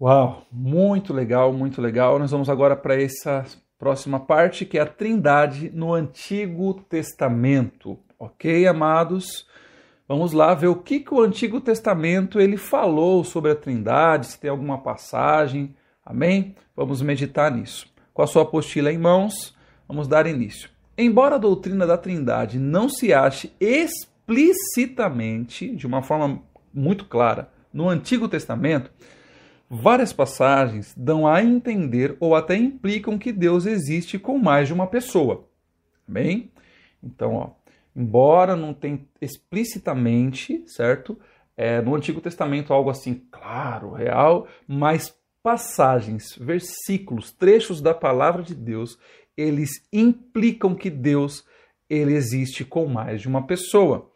Uau, muito legal, muito legal. Nós vamos agora para essa próxima parte que é a Trindade no Antigo Testamento. OK, amados? Vamos lá ver o que, que o Antigo Testamento ele falou sobre a Trindade, se tem alguma passagem. Amém? Vamos meditar nisso. Com a sua apostila em mãos, vamos dar início. Embora a doutrina da Trindade não se ache explicitamente, de uma forma muito clara, no Antigo Testamento, Várias passagens dão a entender ou até implicam que Deus existe com mais de uma pessoa. Bem? Então, ó, embora não tenha explicitamente, certo? É, no Antigo Testamento algo assim claro, real, mas passagens, versículos, trechos da palavra de Deus, eles implicam que Deus ele existe com mais de uma pessoa.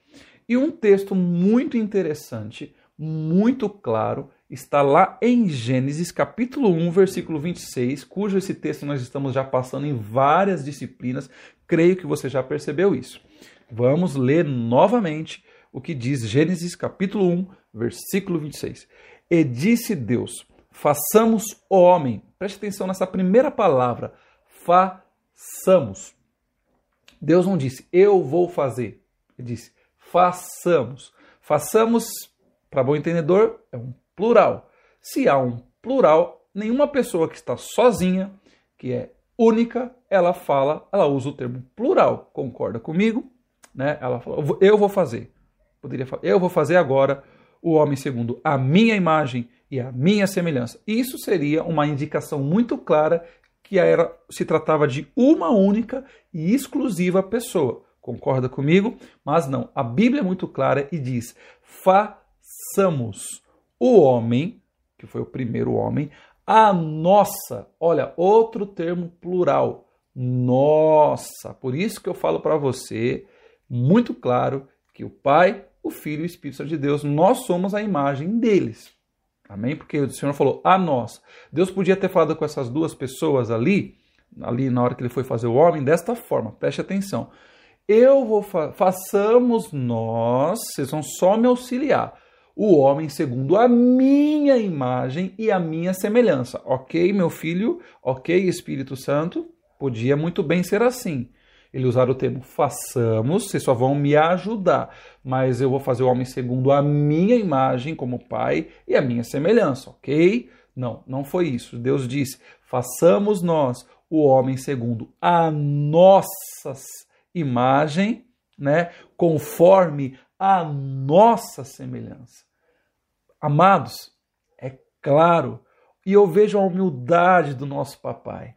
E um texto muito interessante, muito claro, está lá em Gênesis capítulo 1, versículo 26, cujo esse texto nós estamos já passando em várias disciplinas, creio que você já percebeu isso. Vamos ler novamente o que diz Gênesis capítulo 1, versículo 26. E disse Deus: façamos homem. Preste atenção nessa primeira palavra, façamos. Deus não disse, eu vou fazer. Ele disse, façamos. Façamos, para bom entendedor, é um plural. Se há um plural, nenhuma pessoa que está sozinha, que é única, ela fala, ela usa o termo plural. Concorda comigo? Né? Ela fala, eu vou fazer. Poderia falar, eu vou fazer agora o homem segundo a minha imagem e a minha semelhança. Isso seria uma indicação muito clara que era, se tratava de uma única e exclusiva pessoa. Concorda comigo? Mas não, a Bíblia é muito clara e diz: façamos o homem, que foi o primeiro homem, a nossa, olha, outro termo plural, nossa. Por isso que eu falo para você, muito claro, que o Pai, o Filho e o Espírito Santo de Deus, nós somos a imagem deles. Amém? Porque o Senhor falou a nós. Deus podia ter falado com essas duas pessoas ali, ali na hora que ele foi fazer o homem, desta forma. Preste atenção. Eu vou fa façamos nós, vocês vão só me auxiliar o homem segundo a minha imagem e a minha semelhança. Ok, meu filho? Ok, Espírito Santo? Podia muito bem ser assim. Ele usar o termo façamos, vocês só vão me ajudar, mas eu vou fazer o homem segundo a minha imagem como pai e a minha semelhança, ok? Não, não foi isso. Deus disse: façamos nós o homem segundo a nossa imagem, né? Conforme a nossa semelhança. Amados, é claro, e eu vejo a humildade do nosso papai,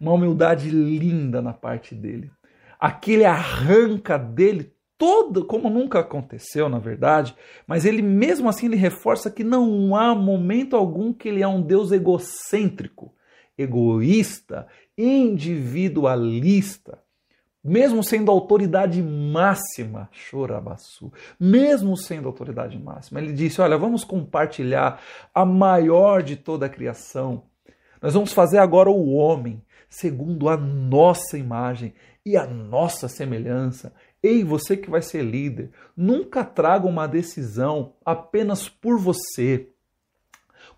uma humildade linda na parte dele. Aquele arranca dele todo, como nunca aconteceu, na verdade, mas ele mesmo assim ele reforça que não há momento algum que ele é um Deus egocêntrico, egoísta, individualista mesmo sendo autoridade máxima, Chorabaçu, mesmo sendo autoridade máxima, ele disse: Olha, vamos compartilhar a maior de toda a criação. Nós vamos fazer agora o homem segundo a nossa imagem e a nossa semelhança. Ei, você que vai ser líder, nunca traga uma decisão apenas por você.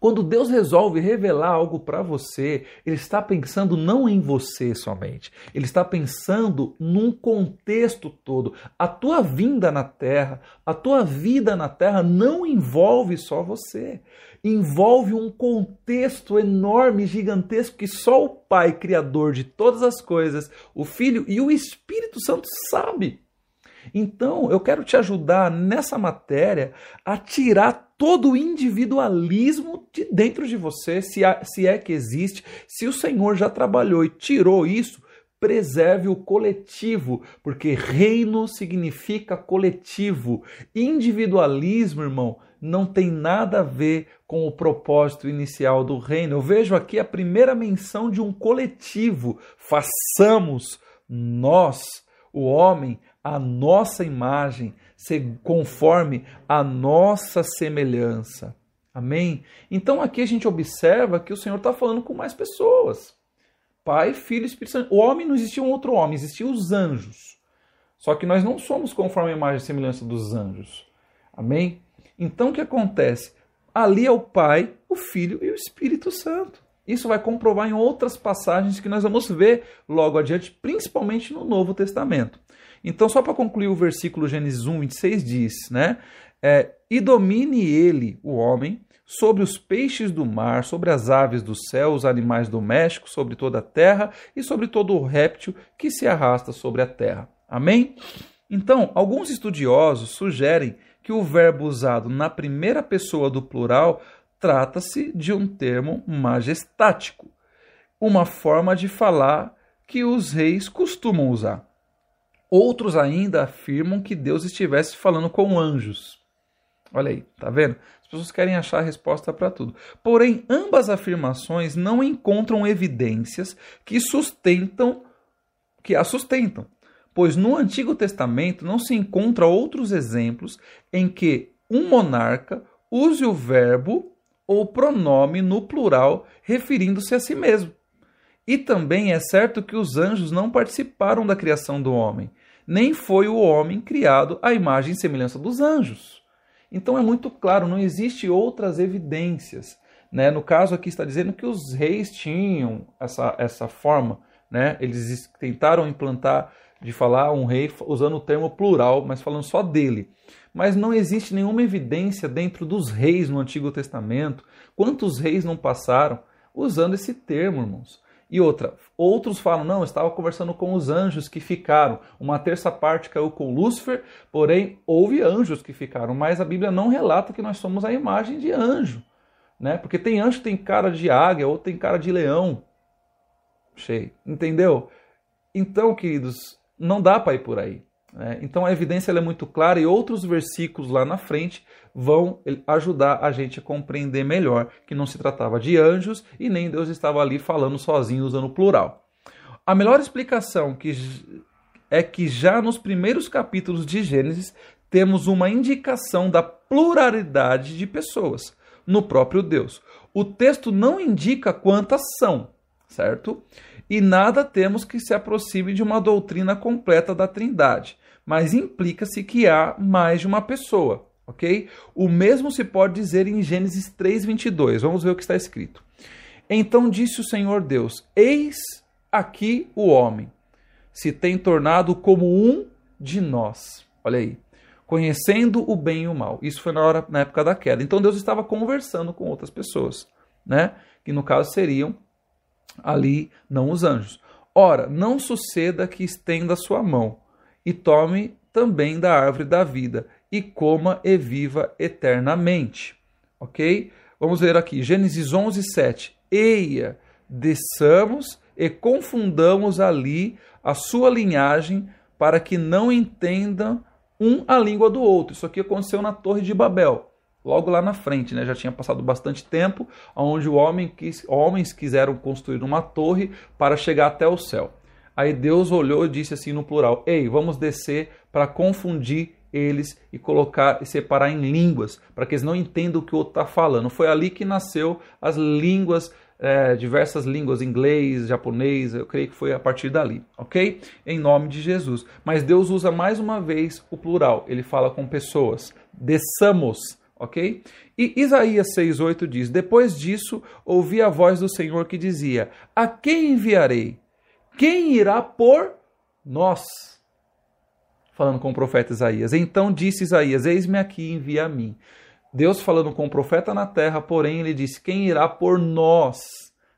Quando Deus resolve revelar algo para você, Ele está pensando não em você somente, Ele está pensando num contexto todo. A tua vinda na terra, a tua vida na terra não envolve só você, envolve um contexto enorme, gigantesco que só o Pai, Criador de todas as coisas, o Filho e o Espírito Santo sabe. Então, eu quero te ajudar nessa matéria a tirar todo o individualismo de dentro de você, se, há, se é que existe. Se o Senhor já trabalhou e tirou isso, preserve o coletivo, porque reino significa coletivo. Individualismo, irmão, não tem nada a ver com o propósito inicial do reino. Eu vejo aqui a primeira menção de um coletivo. Façamos nós, o homem, a nossa imagem, conforme a nossa semelhança. Amém? Então aqui a gente observa que o Senhor está falando com mais pessoas. Pai, Filho e Espírito Santo. O homem não existia um outro homem, existiam os anjos. Só que nós não somos conforme a imagem e semelhança dos anjos. Amém? Então o que acontece? ali é o Pai, o Filho e o Espírito Santo. Isso vai comprovar em outras passagens que nós vamos ver logo adiante, principalmente no Novo Testamento. Então, só para concluir o versículo Gênesis 1, 26 diz, né? É, e domine ele, o homem, sobre os peixes do mar, sobre as aves do céu, os animais domésticos, sobre toda a terra e sobre todo o réptil que se arrasta sobre a terra. Amém? Então, alguns estudiosos sugerem que o verbo usado na primeira pessoa do plural trata-se de um termo majestático, uma forma de falar que os reis costumam usar. Outros ainda afirmam que Deus estivesse falando com anjos. Olha aí, tá vendo? As pessoas querem achar a resposta para tudo. Porém, ambas afirmações não encontram evidências que sustentam que a sustentam, pois no Antigo Testamento não se encontra outros exemplos em que um monarca use o verbo ou pronome no plural referindo-se a si mesmo. E também é certo que os anjos não participaram da criação do homem, nem foi o homem criado à imagem e semelhança dos anjos. Então é muito claro, não existe outras evidências. Né? No caso aqui está dizendo que os reis tinham essa, essa forma, né? eles tentaram implantar de falar um rei usando o termo plural, mas falando só dele. Mas não existe nenhuma evidência dentro dos reis no Antigo Testamento. Quantos reis não passaram usando esse termo, irmãos? E outra, outros falam, não, estava conversando com os anjos que ficaram. Uma terça parte caiu com Lúcifer, porém houve anjos que ficaram, mas a Bíblia não relata que nós somos a imagem de anjo. Né? Porque tem anjo que tem cara de águia, ou tem cara de leão. Cheio. Entendeu? Então, queridos, não dá para ir por aí. Né? Então a evidência é muito clara e outros versículos lá na frente vão ajudar a gente a compreender melhor que não se tratava de anjos e nem Deus estava ali falando sozinho usando o plural. A melhor explicação que é que já nos primeiros capítulos de Gênesis temos uma indicação da pluralidade de pessoas no próprio Deus. O texto não indica quantas são, certo? E nada temos que se aproxime de uma doutrina completa da Trindade, mas implica-se que há mais de uma pessoa ok? O mesmo se pode dizer em Gênesis 3:22. Vamos ver o que está escrito. Então disse o Senhor Deus: Eis aqui o homem, se tem tornado como um de nós. Olha aí. Conhecendo o bem e o mal. Isso foi na, hora, na época da queda. Então Deus estava conversando com outras pessoas, né? Que no caso seriam ali não os anjos. Ora, não suceda que estenda sua mão e tome também da árvore da vida e coma e viva eternamente. Ok? Vamos ver aqui, Gênesis 11, 7. Eia, desçamos e confundamos ali a sua linhagem para que não entendam um a língua do outro. Isso aqui aconteceu na Torre de Babel, logo lá na frente, né? Já tinha passado bastante tempo, onde o homem quis, homens quiseram construir uma torre para chegar até o céu. Aí Deus olhou e disse assim no plural: Ei, vamos descer para confundir eles e colocar e separar em línguas, para que eles não entendam o que o outro está falando. Foi ali que nasceu as línguas, é, diversas línguas, inglês, japonês, eu creio que foi a partir dali, ok? Em nome de Jesus. Mas Deus usa mais uma vez o plural, ele fala com pessoas. Desçamos, ok? E Isaías 6,8 diz: Depois disso, ouvi a voz do Senhor que dizia: A quem enviarei? Quem irá por nós? falando com o profeta Isaías. Então disse Isaías: Eis-me aqui, envia a mim. Deus falando com o profeta na terra, porém ele disse: Quem irá por nós?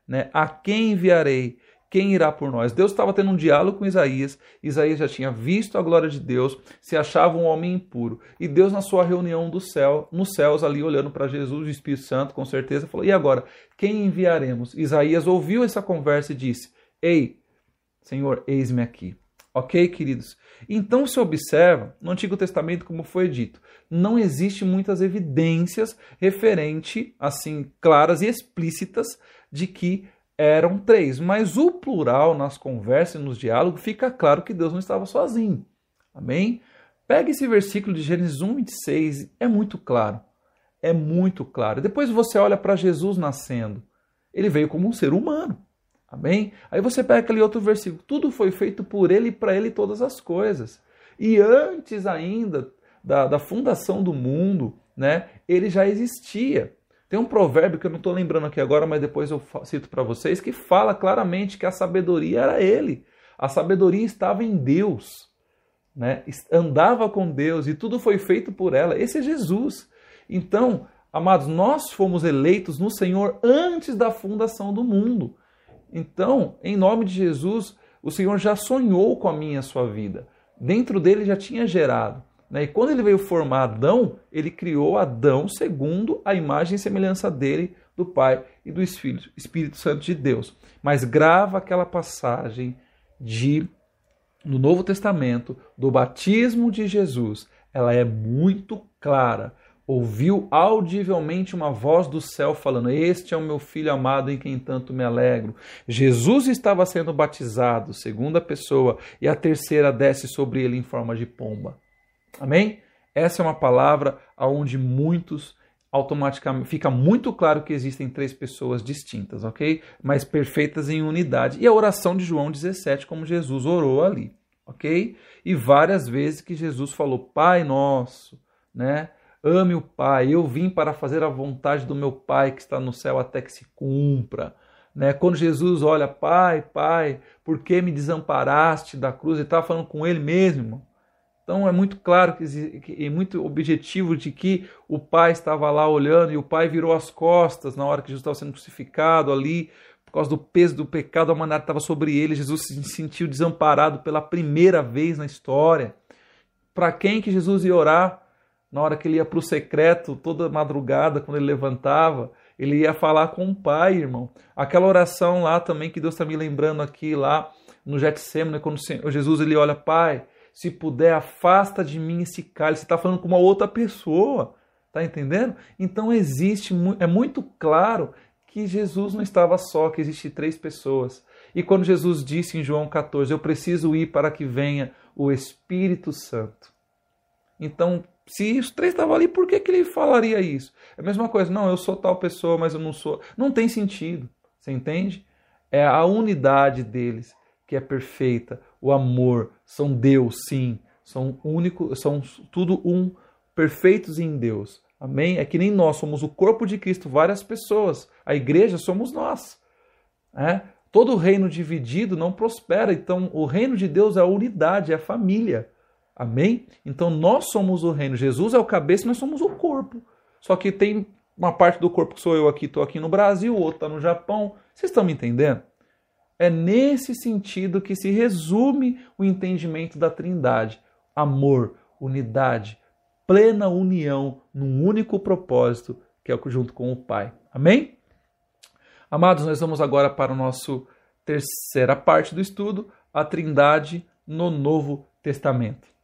Né? A quem enviarei? Quem irá por nós? Deus estava tendo um diálogo com Isaías. Isaías já tinha visto a glória de Deus, se achava um homem impuro. E Deus, na sua reunião do céu, nos céus, ali olhando para Jesus, o Espírito Santo, com certeza, falou: E agora? Quem enviaremos? Isaías ouviu essa conversa e disse: Ei, Senhor, eis-me aqui. Ok, queridos? Então se observa no Antigo Testamento, como foi dito, não existe muitas evidências referente, assim, claras e explícitas de que eram três. Mas o plural nas conversas e nos diálogos fica claro que Deus não estava sozinho. Amém? Pega esse versículo de Gênesis 1, 26, é muito claro. É muito claro. Depois você olha para Jesus nascendo. Ele veio como um ser humano. Amém? Aí você pega aquele outro versículo: tudo foi feito por ele e para ele todas as coisas. E antes ainda da, da fundação do mundo, né, ele já existia. Tem um provérbio que eu não estou lembrando aqui agora, mas depois eu cito para vocês, que fala claramente que a sabedoria era ele. A sabedoria estava em Deus, né? andava com Deus e tudo foi feito por ela. Esse é Jesus. Então, amados, nós fomos eleitos no Senhor antes da fundação do mundo. Então, em nome de Jesus, o Senhor já sonhou com a minha a sua vida. Dentro dele já tinha gerado. Né? E quando ele veio formar Adão, ele criou Adão segundo a imagem e semelhança dele, do Pai e do Espírito, Espírito Santo de Deus. Mas grava aquela passagem de no Novo Testamento do batismo de Jesus. Ela é muito clara. Ouviu audivelmente uma voz do céu falando: Este é o meu filho amado em quem tanto me alegro. Jesus estava sendo batizado, segunda pessoa, e a terceira desce sobre ele em forma de pomba. Amém? Essa é uma palavra onde muitos automaticamente fica muito claro que existem três pessoas distintas, ok? Mas perfeitas em unidade. E a oração de João 17, como Jesus orou ali, ok? E várias vezes que Jesus falou, Pai nosso, né? Ame o Pai, eu vim para fazer a vontade do meu Pai que está no céu até que se cumpra. Né? Quando Jesus olha, Pai, Pai, por que me desamparaste da cruz? Ele estava falando com ele mesmo. Então é muito claro e muito objetivo de que o pai estava lá olhando e o pai virou as costas na hora que Jesus estava sendo crucificado ali, por causa do peso do pecado, a humanidade estava sobre ele. Jesus se sentiu desamparado pela primeira vez na história. Para quem que Jesus ia orar? Na hora que ele ia para o secreto, toda madrugada, quando ele levantava, ele ia falar com o pai, irmão. Aquela oração lá também que Deus está me lembrando aqui, lá no Getsemane, quando Jesus ele olha, pai, se puder, afasta de mim esse cálice. Você está falando com uma outra pessoa. Tá entendendo? Então existe, é muito claro que Jesus não estava só, que existe três pessoas. E quando Jesus disse em João 14, eu preciso ir para que venha o Espírito Santo. Então, se os três estavam ali, por que, que ele falaria isso? É a mesma coisa, não, eu sou tal pessoa, mas eu não sou. Não tem sentido, você entende? É a unidade deles que é perfeita, o amor, são Deus, sim, são único, são tudo um, perfeitos em Deus. Amém? É que nem nós somos o corpo de Cristo, várias pessoas. A igreja somos nós. É? Todo reino dividido não prospera. Então, o reino de Deus é a unidade, é a família. Amém? Então, nós somos o reino. Jesus é o cabeça nós somos o corpo. Só que tem uma parte do corpo que sou eu aqui, estou aqui no Brasil, o outro está no Japão. Vocês estão me entendendo? É nesse sentido que se resume o entendimento da Trindade: amor, unidade, plena união num único propósito, que é o junto com o Pai. Amém? Amados, nós vamos agora para o nosso terceira parte do estudo, a Trindade no Novo Testamento.